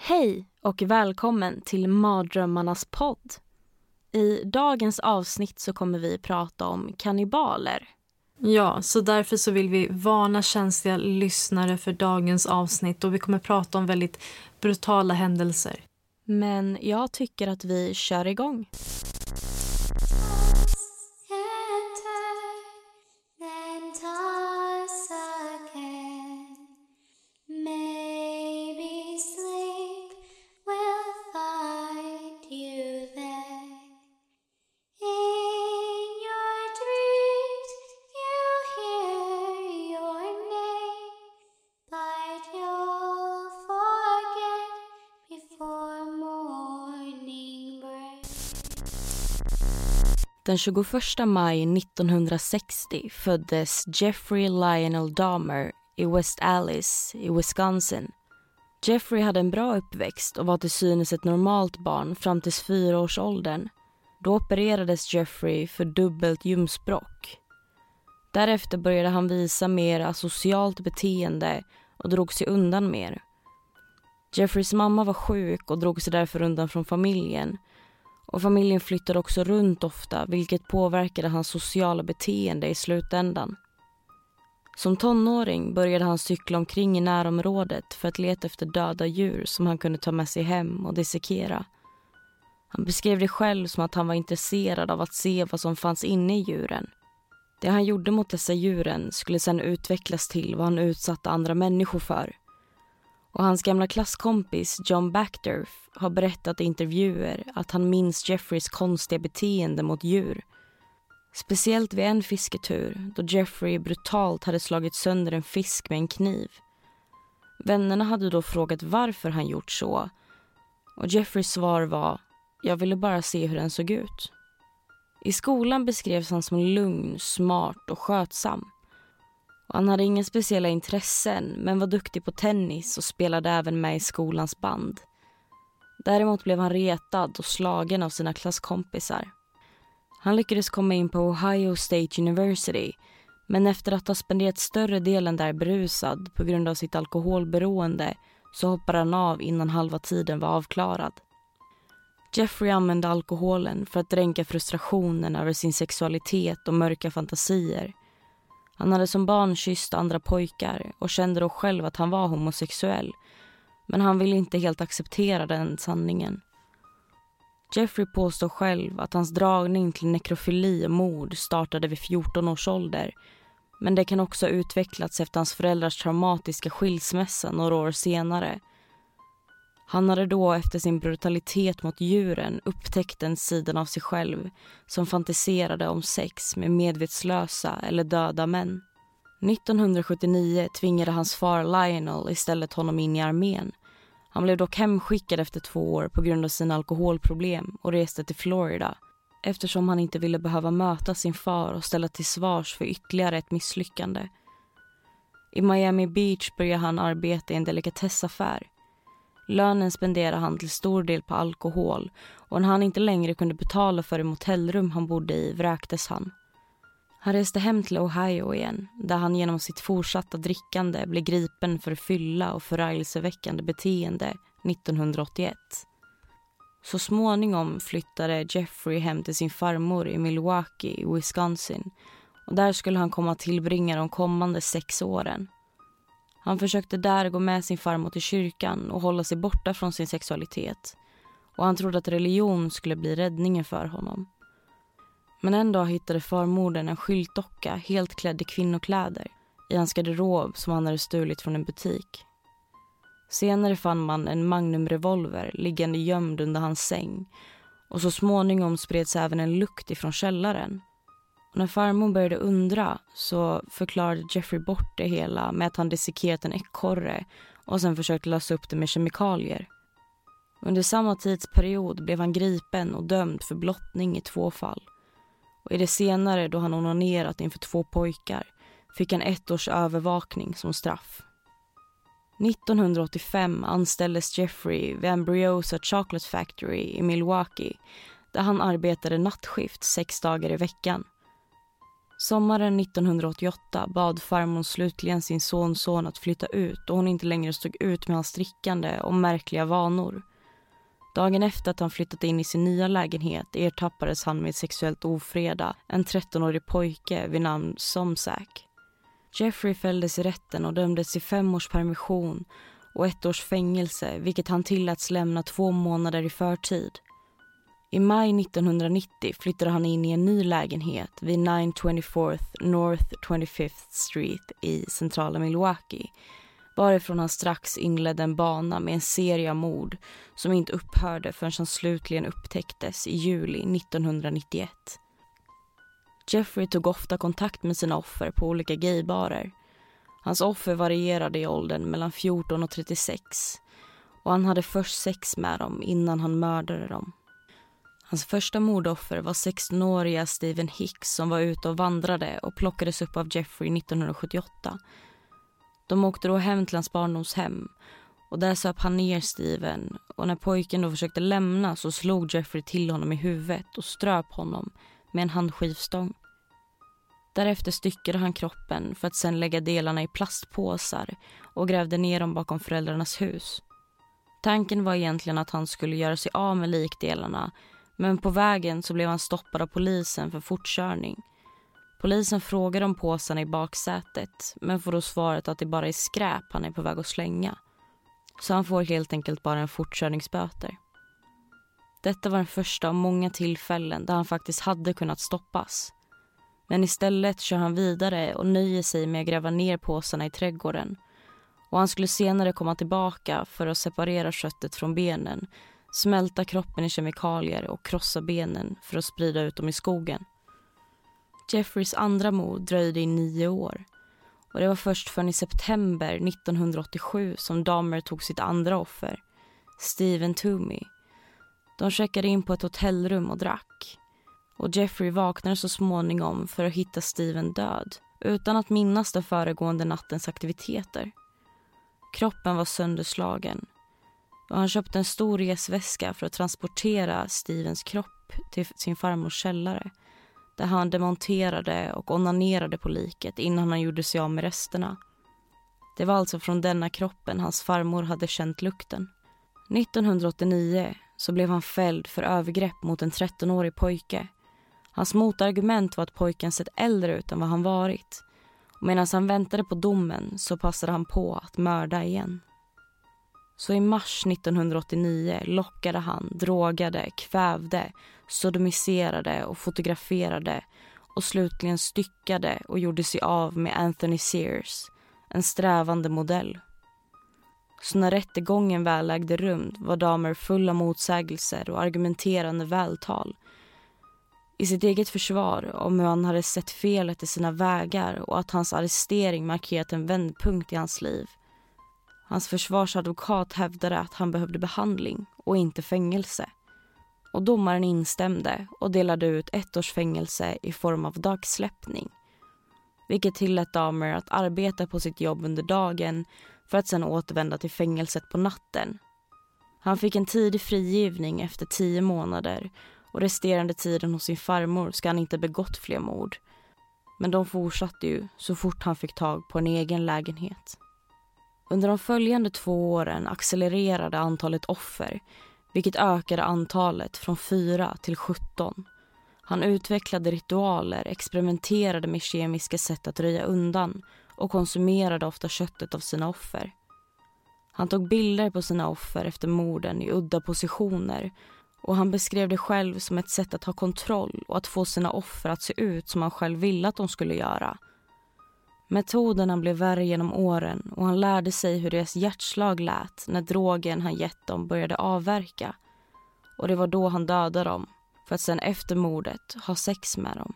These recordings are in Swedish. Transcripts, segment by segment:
Hej och välkommen till Mardrömmarnas podd. I dagens avsnitt så kommer vi prata om kannibaler. Ja, så därför så vill vi varna känsliga lyssnare för dagens avsnitt och vi kommer prata om väldigt brutala händelser. Men jag tycker att vi kör igång. Den 21 maj 1960 föddes Jeffrey Lionel Dahmer i West Alice i Wisconsin. Jeffrey hade en bra uppväxt och var till synes ett normalt barn fram till fyraårsåldern. Då opererades Jeffrey för dubbelt ljumskbråck. Därefter började han visa mer asocialt beteende och drog sig undan mer. Jeffreys mamma var sjuk och drog sig därför undan från familjen och familjen flyttade också runt ofta vilket påverkade hans sociala beteende i slutändan. Som tonåring började han cykla omkring i närområdet för att leta efter döda djur som han kunde ta med sig hem och dissekera. Han beskrev det själv som att han var intresserad av att se vad som fanns inne i djuren. Det han gjorde mot dessa djuren skulle sedan utvecklas till vad han utsatte andra människor för. Och hans gamla klasskompis John Backdurf har berättat i intervjuer att han minns Jeffreys konstiga beteende mot djur. Speciellt vid en fisketur då Jeffrey brutalt hade slagit sönder en fisk med en kniv. Vännerna hade då frågat varför han gjort så och Jeffreys svar var “jag ville bara se hur den såg ut”. I skolan beskrevs han som lugn, smart och skötsam. Och han hade inga speciella intressen men var duktig på tennis och spelade även med i skolans band. Däremot blev han retad och slagen av sina klasskompisar. Han lyckades komma in på Ohio State University men efter att ha spenderat större delen där berusad på grund av sitt alkoholberoende så hoppade han av innan halva tiden var avklarad. Jeffrey använde alkoholen för att dränka frustrationen över sin sexualitet och mörka fantasier. Han hade som barn kysst andra pojkar och kände då själv att han var homosexuell men han ville inte helt acceptera den sanningen. Jeffrey påstår själv att hans dragning till nekrofili och mord startade vid 14 års ålder men det kan också ha utvecklats efter hans föräldrars traumatiska skilsmässa några år senare. Han hade då efter sin brutalitet mot djuren upptäckt den sidan av sig själv som fantiserade om sex med medvetslösa eller döda män. 1979 tvingade hans far Lionel istället honom in i armén. Han blev dock hemskickad efter två år på grund av sina alkoholproblem och reste till Florida eftersom han inte ville behöva möta sin far och ställa till svars för ytterligare ett misslyckande. I Miami Beach började han arbeta i en delikatessaffär. Lönen spenderade han till stor del på alkohol och när han inte längre kunde betala för det motellrum han bodde i vräktes han. Han reste hem till Ohio igen där han genom sitt fortsatta drickande blev gripen för fylla och förargelseväckande beteende 1981. Så småningom flyttade Jeffrey hem till sin farmor i Milwaukee i Wisconsin och där skulle han komma att tillbringa de kommande sex åren. Han försökte där gå med sin farmor till kyrkan och hålla sig borta från sin sexualitet och han trodde att religion skulle bli räddningen för honom. Men en dag hittade farmodern en skyltdocka helt klädd i kvinnokläder i hans garderob som han hade stulit från en butik. Senare fann man en magnumrevolver liggande gömd under hans säng och så småningom spreds även en lukt ifrån källaren. När farmor började undra så förklarade Jeffrey bort det hela med att han dissekerat en ekorre och sen försökt lösa upp det med kemikalier. Under samma tidsperiod blev han gripen och dömd för blottning i två fall. Och I det senare, då han onanerat inför två pojkar, fick han ett års övervakning som straff. 1985 anställdes Jeffrey vid Ambriosa Chocolate Factory i Milwaukee där han arbetade nattskift sex dagar i veckan. Sommaren 1988 bad farmor slutligen sin sonson att flytta ut då hon inte längre stod ut med hans drickande och märkliga vanor. Dagen efter att han flyttat in i sin nya lägenhet ertappades han med sexuellt ofreda en 13-årig pojke vid namn Somsack. Jeffrey fälldes i rätten och dömdes till fem års permission och ett års fängelse vilket han tilläts lämna två månader i förtid. I maj 1990 flyttade han in i en ny lägenhet vid 924 North 25th Street i centrala Milwaukee varifrån han strax inledde en bana med en serie av mord som inte upphörde förrän han slutligen upptäcktes i juli 1991. Jeffrey tog ofta kontakt med sina offer på olika gaybarer. Hans offer varierade i åldern mellan 14 och 36 och han hade först sex med dem innan han mördade dem. Hans första mordoffer var 16-åriga Stephen Hicks som var ute och vandrade och plockades upp av Jeffrey 1978. De åkte då hem till hans barndomshem och där söp han ner Steven och när pojken då försökte lämna så slog Jeffrey till honom i huvudet och ströp honom med en handskivstång. Därefter styckade han kroppen för att sen lägga delarna i plastpåsar och grävde ner dem bakom föräldrarnas hus. Tanken var egentligen att han skulle göra sig av med likdelarna men på vägen så blev han stoppad av polisen för fortkörning. Polisen frågar om påsarna i baksätet men får då svaret att det bara är skräp han är på väg att slänga. Så han får helt enkelt bara en fortkörningsböter. Detta var den första av många tillfällen där han faktiskt hade kunnat stoppas. Men istället kör han vidare och nöjer sig med att gräva ner påsarna i trädgården. Och han skulle senare komma tillbaka för att separera köttet från benen smälta kroppen i kemikalier och krossa benen för att sprida ut dem i skogen. Jeffreys andra mord dröjde i nio år. Och Det var först förrän i september 1987 som Dahmer tog sitt andra offer, Steven Toomey. De checkade in på ett hotellrum och drack. Och Jeffrey vaknade så småningom för att hitta Steven död utan att minnas den föregående nattens aktiviteter. Kroppen var sönderslagen och han köpte en stor resväska för att transportera Stevens kropp till sin farmors källare där han demonterade och onanerade på liket innan han gjorde sig av med resterna. Det var alltså från denna kroppen hans farmor hade känt lukten. 1989 så blev han fälld för övergrepp mot en 13-årig pojke. Hans motargument var att pojken sett äldre ut än vad han varit. Och medan han väntade på domen så passade han på att mörda igen. Så i mars 1989 lockade han, drogade, kvävde, sodomiserade och fotograferade och slutligen styckade och gjorde sig av med Anthony Sears, en strävande modell. Så när rättegången väl ägde rum var Dahmer full av motsägelser och argumenterande vältal. I sitt eget försvar om hur han hade sett felet i sina vägar och att hans arrestering markerat en vändpunkt i hans liv Hans försvarsadvokat hävdade att han behövde behandling och inte fängelse. Och domaren instämde och delade ut ett års fängelse i form av dagsläppning. Vilket tillät Dahmer att arbeta på sitt jobb under dagen för att sen återvända till fängelset på natten. Han fick en tidig frigivning efter tio månader och resterande tiden hos sin farmor ska han inte begått fler mord. Men de fortsatte ju så fort han fick tag på en egen lägenhet. Under de följande två åren accelererade antalet offer vilket ökade antalet från 4 till 17. Han utvecklade ritualer, experimenterade med kemiska sätt att röja undan och konsumerade ofta köttet av sina offer. Han tog bilder på sina offer efter morden i udda positioner och han beskrev det själv som ett sätt att ha kontroll och att få sina offer att se ut som han själv ville att de skulle göra Metoderna blev värre genom åren och han lärde sig hur deras hjärtslag lät när drogen han gett dem började avverka. Och det var då han dödade dem, för att sen efter mordet ha sex med dem.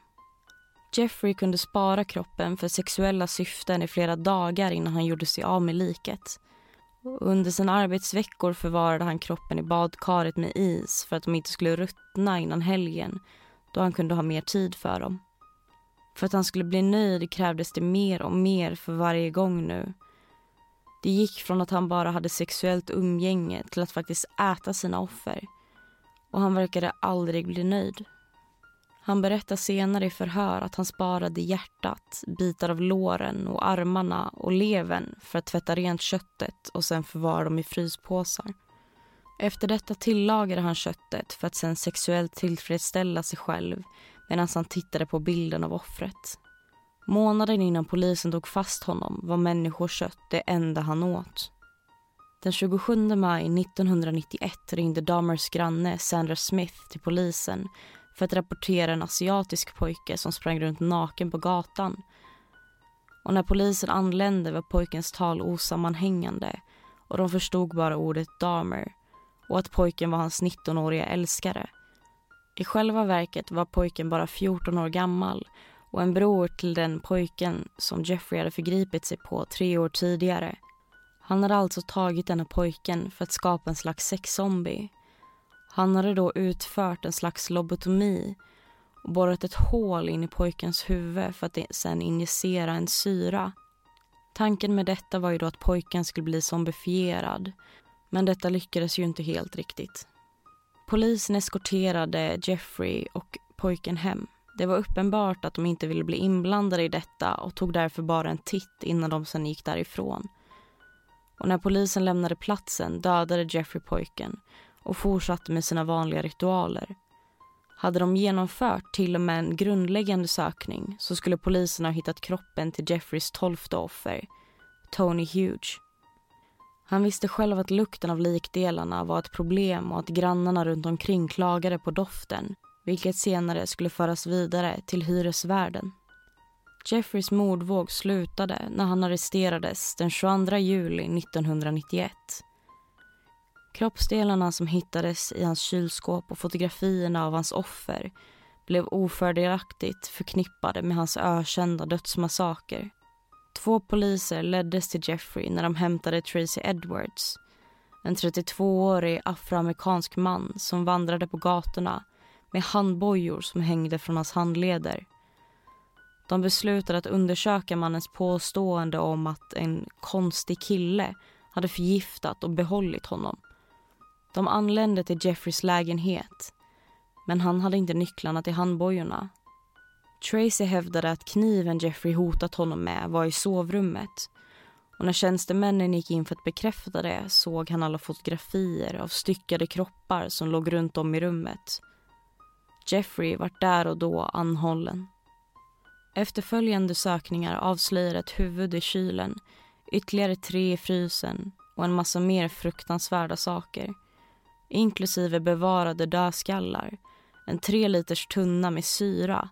Jeffrey kunde spara kroppen för sexuella syften i flera dagar innan han gjorde sig av med liket. Under sina arbetsveckor förvarade han kroppen i badkaret med is för att de inte skulle ruttna innan helgen då han kunde ha mer tid för dem. För att han skulle bli nöjd krävdes det mer och mer för varje gång nu. Det gick från att han bara hade sexuellt umgänge till att faktiskt äta sina offer. Och han verkade aldrig bli nöjd. Han berättar senare i förhör att han sparade hjärtat, bitar av låren och armarna och levern för att tvätta rent köttet och sen förvara dem i fryspåsar. Efter detta tillagade han köttet för att sen sexuellt tillfredsställa sig själv medan han tittade på bilden av offret. Månaden innan polisen tog fast honom var människokött det enda han åt. Den 27 maj 1991 ringde Dahmers granne Sandra Smith till polisen för att rapportera en asiatisk pojke som sprang runt naken på gatan. Och när polisen anlände var pojkens tal osammanhängande och de förstod bara ordet Dahmer och att pojken var hans 19-åriga älskare. I själva verket var pojken bara 14 år gammal och en bror till den pojken som Jeffrey hade förgripit sig på tre år tidigare. Han hade alltså tagit denna pojken för att skapa en slags sexzombie. Han hade då utfört en slags lobotomi och borrat ett hål in i pojkens huvud för att sen injicera en syra. Tanken med detta var ju då att pojken skulle bli zombifierad men detta lyckades ju inte helt riktigt. Polisen eskorterade Jeffrey och pojken hem. Det var uppenbart att de inte ville bli inblandade i detta och tog därför bara en titt innan de sen gick därifrån. Och när polisen lämnade platsen dödade Jeffrey pojken och fortsatte med sina vanliga ritualer. Hade de genomfört till och med en grundläggande sökning så skulle polisen ha hittat kroppen till Jeffreys tolfte offer, Tony Hughes. Han visste själv att lukten av likdelarna var ett problem och att grannarna runt omkring klagade på doften vilket senare skulle föras vidare till hyresvärden. Jeffreys mordvåg slutade när han arresterades den 22 juli 1991. Kroppsdelarna som hittades i hans kylskåp och fotografierna av hans offer blev ofördelaktigt förknippade med hans ökända dödsmassaker. Två poliser leddes till Jeffrey när de hämtade Tracy Edwards en 32-årig afroamerikansk man som vandrade på gatorna med handbojor som hängde från hans handleder. De beslutade att undersöka mannens påstående om att en konstig kille hade förgiftat och behållit honom. De anlände till Jeffreys lägenhet men han hade inte nycklarna till handbojorna. Tracy hävdade att kniven Jeffrey hotat honom med var i sovrummet och när tjänstemännen gick in för att bekräfta det såg han alla fotografier av styckade kroppar som låg runt om i rummet. Jeffrey var där och då anhållen. Efterföljande sökningar avslöjade ett huvud i kylen, ytterligare tre i frysen och en massa mer fruktansvärda saker. Inklusive bevarade dödskallar, en tre liters tunna med syra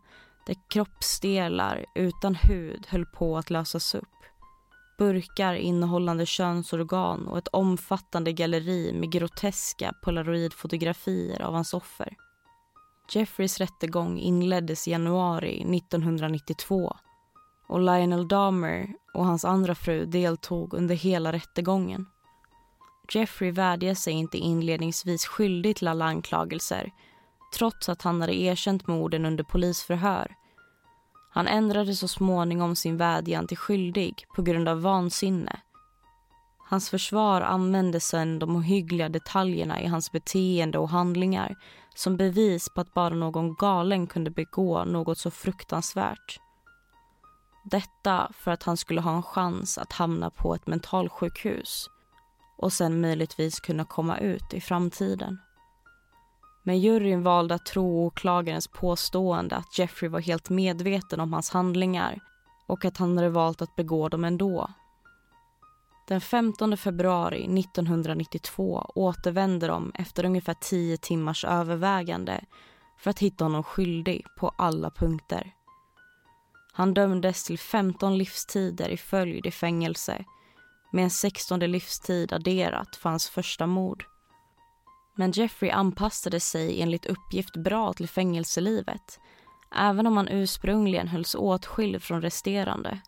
där kroppsdelar utan hud höll på att lösas upp. Burkar innehållande könsorgan och ett omfattande galleri med groteska polaroidfotografier av hans offer. Jeffreys rättegång inleddes i januari 1992 och Lionel Dahmer och hans andra fru deltog under hela rättegången. Jeffrey vädjade sig inte inledningsvis skyldig till alla anklagelser trots att han hade erkänt morden under polisförhör. Han ändrade så småningom sin vädjan till skyldig på grund av vansinne. Hans försvar använde sedan de ohyggliga detaljerna i hans beteende och handlingar som bevis på att bara någon galen kunde begå något så fruktansvärt. Detta för att han skulle ha en chans att hamna på ett mentalsjukhus och sen möjligtvis kunna komma ut i framtiden. Men juryn valde att tro åklagarens påstående att Jeffrey var helt medveten om hans handlingar och att han hade valt att begå dem ändå. Den 15 februari 1992 återvände de efter ungefär tio timmars övervägande för att hitta honom skyldig på alla punkter. Han dömdes till 15 livstider i följd i fängelse med en 16 livstid adderat för hans första mord. Men Jeffrey anpassade sig enligt uppgift bra till fängelselivet även om han ursprungligen hölls åtskild från resterande.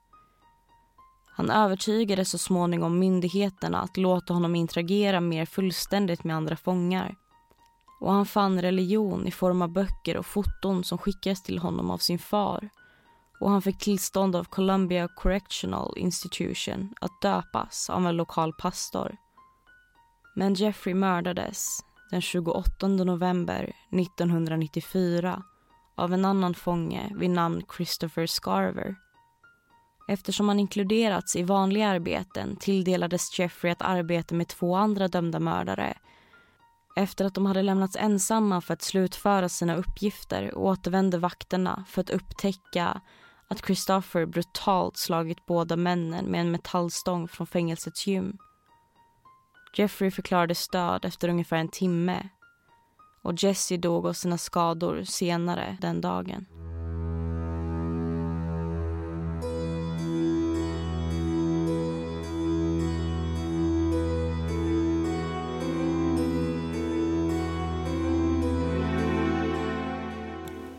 Han övertygade så småningom myndigheterna att låta honom interagera mer fullständigt med andra fångar. Och han fann religion i form av böcker och foton som skickades till honom av sin far. Och han fick tillstånd av Columbia Correctional Institution att döpas av en lokal pastor. Men Jeffrey mördades den 28 november 1994 av en annan fånge vid namn Christopher Scarver. Eftersom han inkluderats i vanliga arbeten tilldelades Jeffrey ett arbete med två andra dömda mördare. Efter att de hade lämnats ensamma för att slutföra sina uppgifter återvände vakterna för att upptäcka att Christopher brutalt slagit båda männen med en metallstång från fängelsets gym. Jeffrey förklarades död efter ungefär en timme och Jesse dog av sina skador senare den dagen.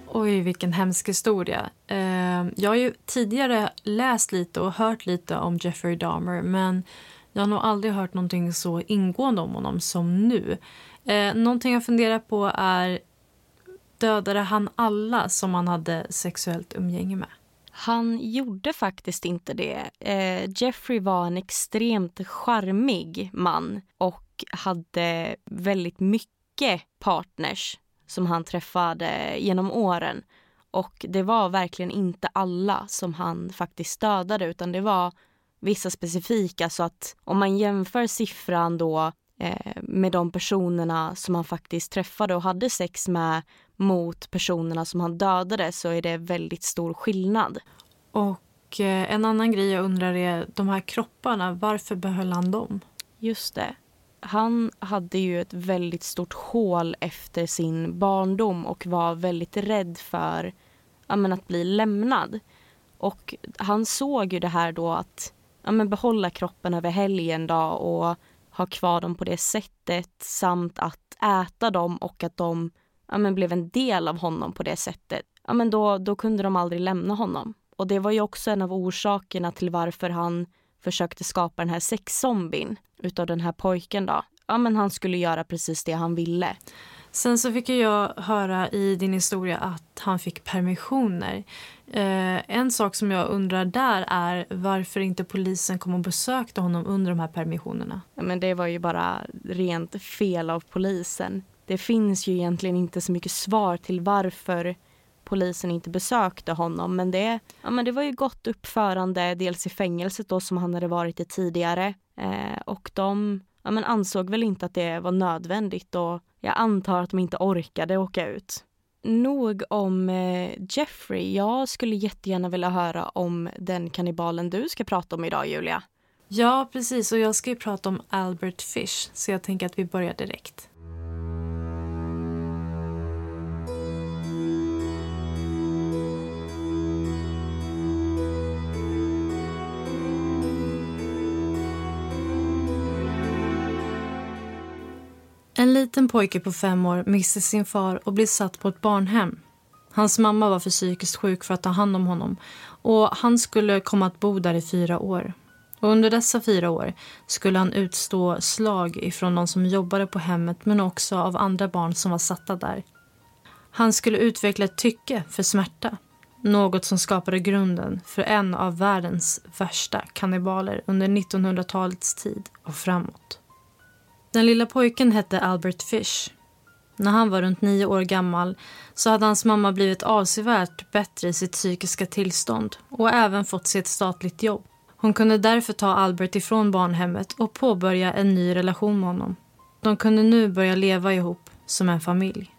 Oj, vilken hemsk historia. Eh, jag har ju tidigare läst lite och hört lite om Jeffrey Dahmer men jag har nog aldrig hört någonting så ingående om honom som nu. Eh, någonting jag funderar på är dödade han alla som han hade sexuellt umgänge med? Han gjorde faktiskt inte det. Eh, Jeffrey var en extremt charmig man och hade väldigt mycket partners som han träffade genom åren. Och det var verkligen inte alla som han faktiskt dödade utan det var vissa specifika så att om man jämför siffran då eh, med de personerna som han faktiskt träffade och hade sex med mot personerna som han dödade så är det väldigt stor skillnad. Och eh, en annan grej jag undrar är de här kropparna, varför behöll han dem? Just det. Han hade ju ett väldigt stort hål efter sin barndom och var väldigt rädd för ja, att bli lämnad. Och han såg ju det här då att ja, men behålla kroppen över helgen då och ha kvar dem på det sättet samt att äta dem och att de ja, men blev en del av honom på det sättet. Ja, men då, då kunde de aldrig lämna honom. Och det var ju också en av orsakerna till varför han försökte skapa den här sexzombien utav den här pojken då. Ja men han skulle göra precis det han ville. Sen så fick jag höra i din historia att han fick permissioner. Eh, en sak som jag undrar där är varför inte polisen kom och besökte honom under de här permissionerna. Ja, men det var ju bara rent fel av polisen. Det finns ju egentligen inte så mycket svar till varför polisen inte besökte honom. Men det, ja, men det var ju gott uppförande, dels i fängelset då som han hade varit i tidigare. Eh, och de ja, men ansåg väl inte att det var nödvändigt och jag antar att de inte orkade åka ut. Nog om eh, Jeffrey. Jag skulle jättegärna vilja höra om den kannibalen du ska prata om idag, Julia. Ja, precis. Och jag ska ju prata om Albert Fish, så jag tänker att vi börjar direkt. En liten pojke på fem år mister sin far och blir satt på ett barnhem. Hans mamma var för psykiskt sjuk för att ta hand om honom och han skulle komma att bo där i fyra år. Och under dessa fyra år skulle han utstå slag ifrån de som jobbade på hemmet men också av andra barn som var satta där. Han skulle utveckla ett tycke för smärta. Något som skapade grunden för en av världens värsta kannibaler under 1900-talets tid och framåt. Den lilla pojken hette Albert Fish. När han var runt nio år gammal så hade hans mamma blivit avsevärt bättre i sitt psykiska tillstånd och även fått sig ett statligt jobb. Hon kunde därför ta Albert ifrån barnhemmet och påbörja en ny relation med honom. De kunde nu börja leva ihop som en familj.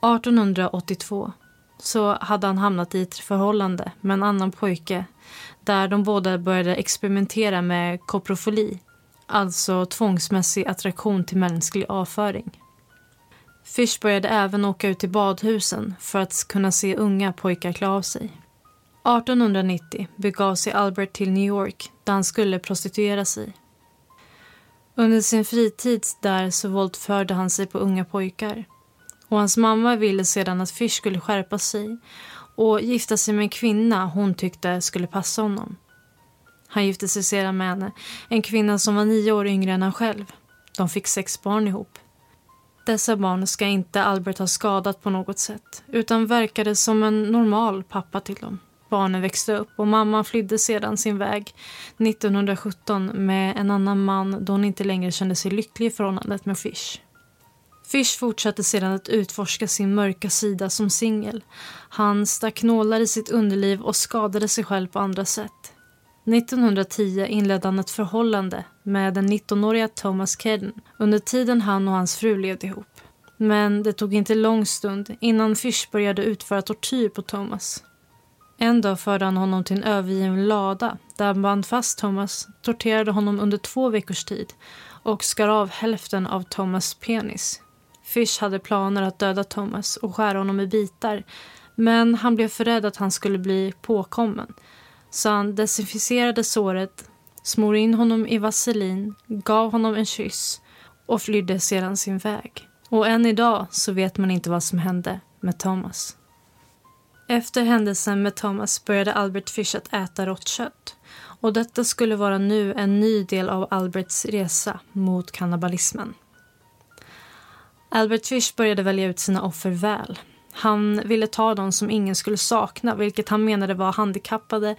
1882 så hade han hamnat i ett förhållande med en annan pojke där de båda började experimentera med koprofoli, alltså tvångsmässig attraktion till mänsklig avföring. Fish började även åka ut till badhusen för att kunna se unga pojkar klä av sig. 1890 begav sig Albert till New York där han skulle prostituera sig. Under sin fritid där så våldförde han sig på unga pojkar. Och hans mamma ville sedan att Fish skulle skärpa sig och gifta sig med en kvinna hon tyckte skulle passa honom. Han gifte sig sedan med henne, en kvinna som var nio år yngre än han själv. De fick sex barn ihop. Dessa barn ska inte Albert ha skadat på något sätt utan verkade som en normal pappa till dem. Barnen växte upp och mamman flydde sedan sin väg 1917 med en annan man då hon inte längre kände sig lycklig i förhållandet med Fish. Fish fortsatte sedan att utforska sin mörka sida som singel. Han stack nålar i sitt underliv och skadade sig själv på andra sätt. 1910 inledde han ett förhållande med den 19-åriga Thomas Kedden under tiden han och hans fru levde ihop. Men det tog inte lång stund innan Fish började utföra tortyr på Thomas. En dag förde han honom till en övergiven lada där han band fast Thomas, torterade honom under två veckors tid och skar av hälften av Thomas penis. Fish hade planer att döda Thomas och skära honom i bitar men han blev för rädd att han skulle bli påkommen så han desinficerade såret, smorde in honom i vaselin, gav honom en kyss och flydde sedan sin väg. Och än idag så vet man inte vad som hände med Thomas. Efter händelsen med Thomas började Albert Fish att äta rått kött. Och detta skulle vara nu en ny del av Alberts resa mot kannibalismen. Albert Fish började välja ut sina offer väl. Han ville ta dem som ingen skulle sakna vilket han menade var handikappade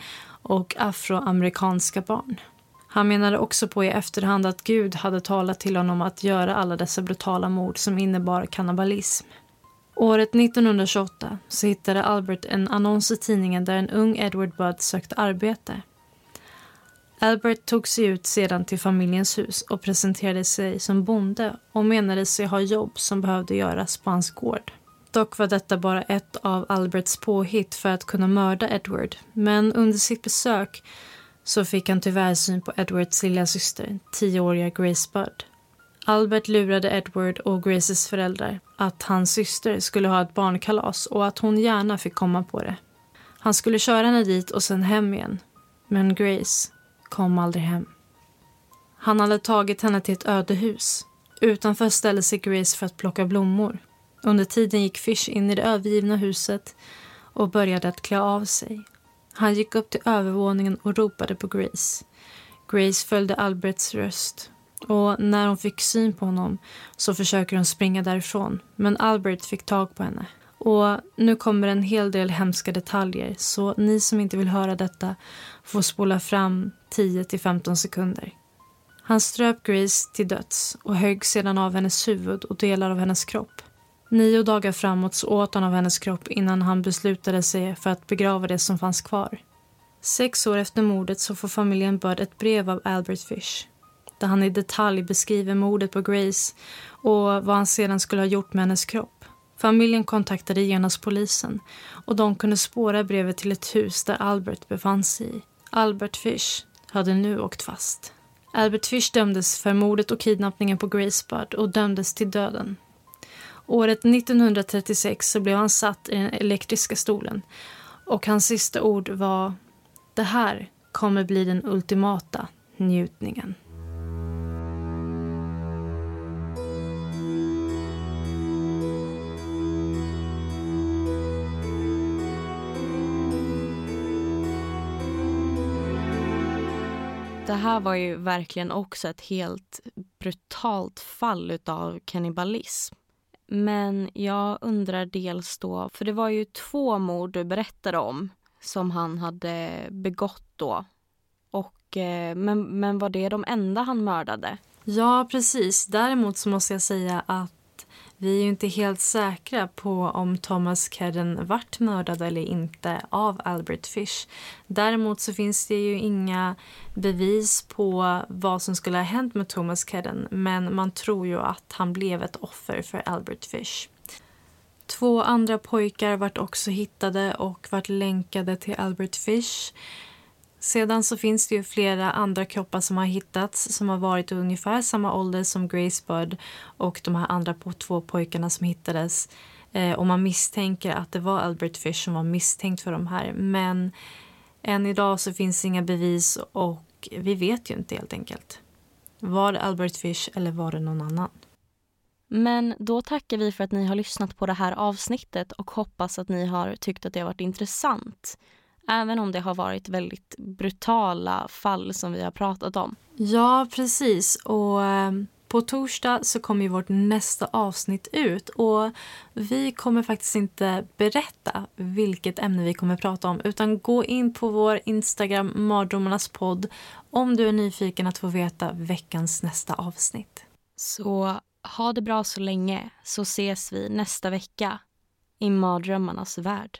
och afroamerikanska barn. Han menade också på i efterhand att Gud hade talat till honom att göra alla dessa brutala mord som innebar kannibalism. Året 1928 så hittade Albert en annons i tidningen där en ung Edward Budd sökte arbete. Albert tog sig ut sedan till familjens hus och presenterade sig som bonde och menade sig ha jobb som behövde göras på hans gård. Dock var detta bara ett av Alberts påhitt för att kunna mörda Edward men under sitt besök så fick han tyvärr syn på Edwards lilla syster, tioåriga Grace Budd. Albert lurade Edward och Graces föräldrar att hans syster skulle ha ett barnkalas och att hon gärna fick komma på det. Han skulle köra henne dit och sen hem igen. Men Grace kom aldrig hem. Han hade tagit henne till ett ödehus. Utanför ställde sig Grace för att plocka blommor. Under tiden gick Fish in i det övergivna huset och började att klä av sig. Han gick upp till övervåningen och ropade på Grace. Grace följde Alberts röst och när hon fick syn på honom så försöker hon springa därifrån men Albert fick tag på henne. Och nu kommer en hel del hemska detaljer så ni som inte vill höra detta får spola fram 10 15 sekunder. Han ströp Grace till döds och högg sedan av hennes huvud och delar av hennes kropp. Nio dagar framåt så åt han av hennes kropp innan han beslutade sig för att begrava det som fanns kvar. Sex år efter mordet så får familjen Bird ett brev av Albert Fish där han i detalj beskriver mordet på Grace och vad han sedan skulle ha gjort med hennes kropp. Familjen kontaktade genast polisen och de kunde spåra brevet till ett hus där Albert befann sig i. Albert Fish hade nu åkt fast. Albert Fish dömdes för mordet och kidnappningen på Grace Bird och dömdes till döden. Året 1936 så blev han satt i den elektriska stolen och hans sista ord var Det här kommer bli den ultimata njutningen. Det här var ju verkligen också ett helt brutalt fall av kannibalism. Men jag undrar dels då, för det var ju två mord du berättade om som han hade begått då. Och, eh, men, men var det de enda han mördade? Ja, precis. Däremot så måste jag säga att vi är ju inte helt säkra på om Thomas Kedden vart mördad eller inte av Albert Fish. Däremot så finns det ju inga bevis på vad som skulle ha hänt med Thomas Kedden men man tror ju att han blev ett offer för Albert Fish. Två andra pojkar vart också hittade och vart länkade till Albert Fish. Sedan så finns det ju flera andra kroppar som har hittats som har varit ungefär samma ålder som Grace Bird och de här andra två pojkarna som hittades. Eh, och man misstänker att det var Albert Fish som var misstänkt för de här. Men än idag så finns inga bevis och vi vet ju inte helt enkelt. Var det Albert Fish eller var det någon annan? Men då tackar vi för att ni har lyssnat på det här avsnittet och hoppas att ni har tyckt att det har varit intressant. Även om det har varit väldigt brutala fall som vi har pratat om. Ja, precis. Och eh, på torsdag så kommer ju vårt nästa avsnitt ut. Och Vi kommer faktiskt inte berätta vilket ämne vi kommer prata om utan gå in på vår Instagram, Mardrömmarnas podd om du är nyfiken att få veta veckans nästa avsnitt. Så ha det bra så länge, så ses vi nästa vecka i mardrömmarnas värld.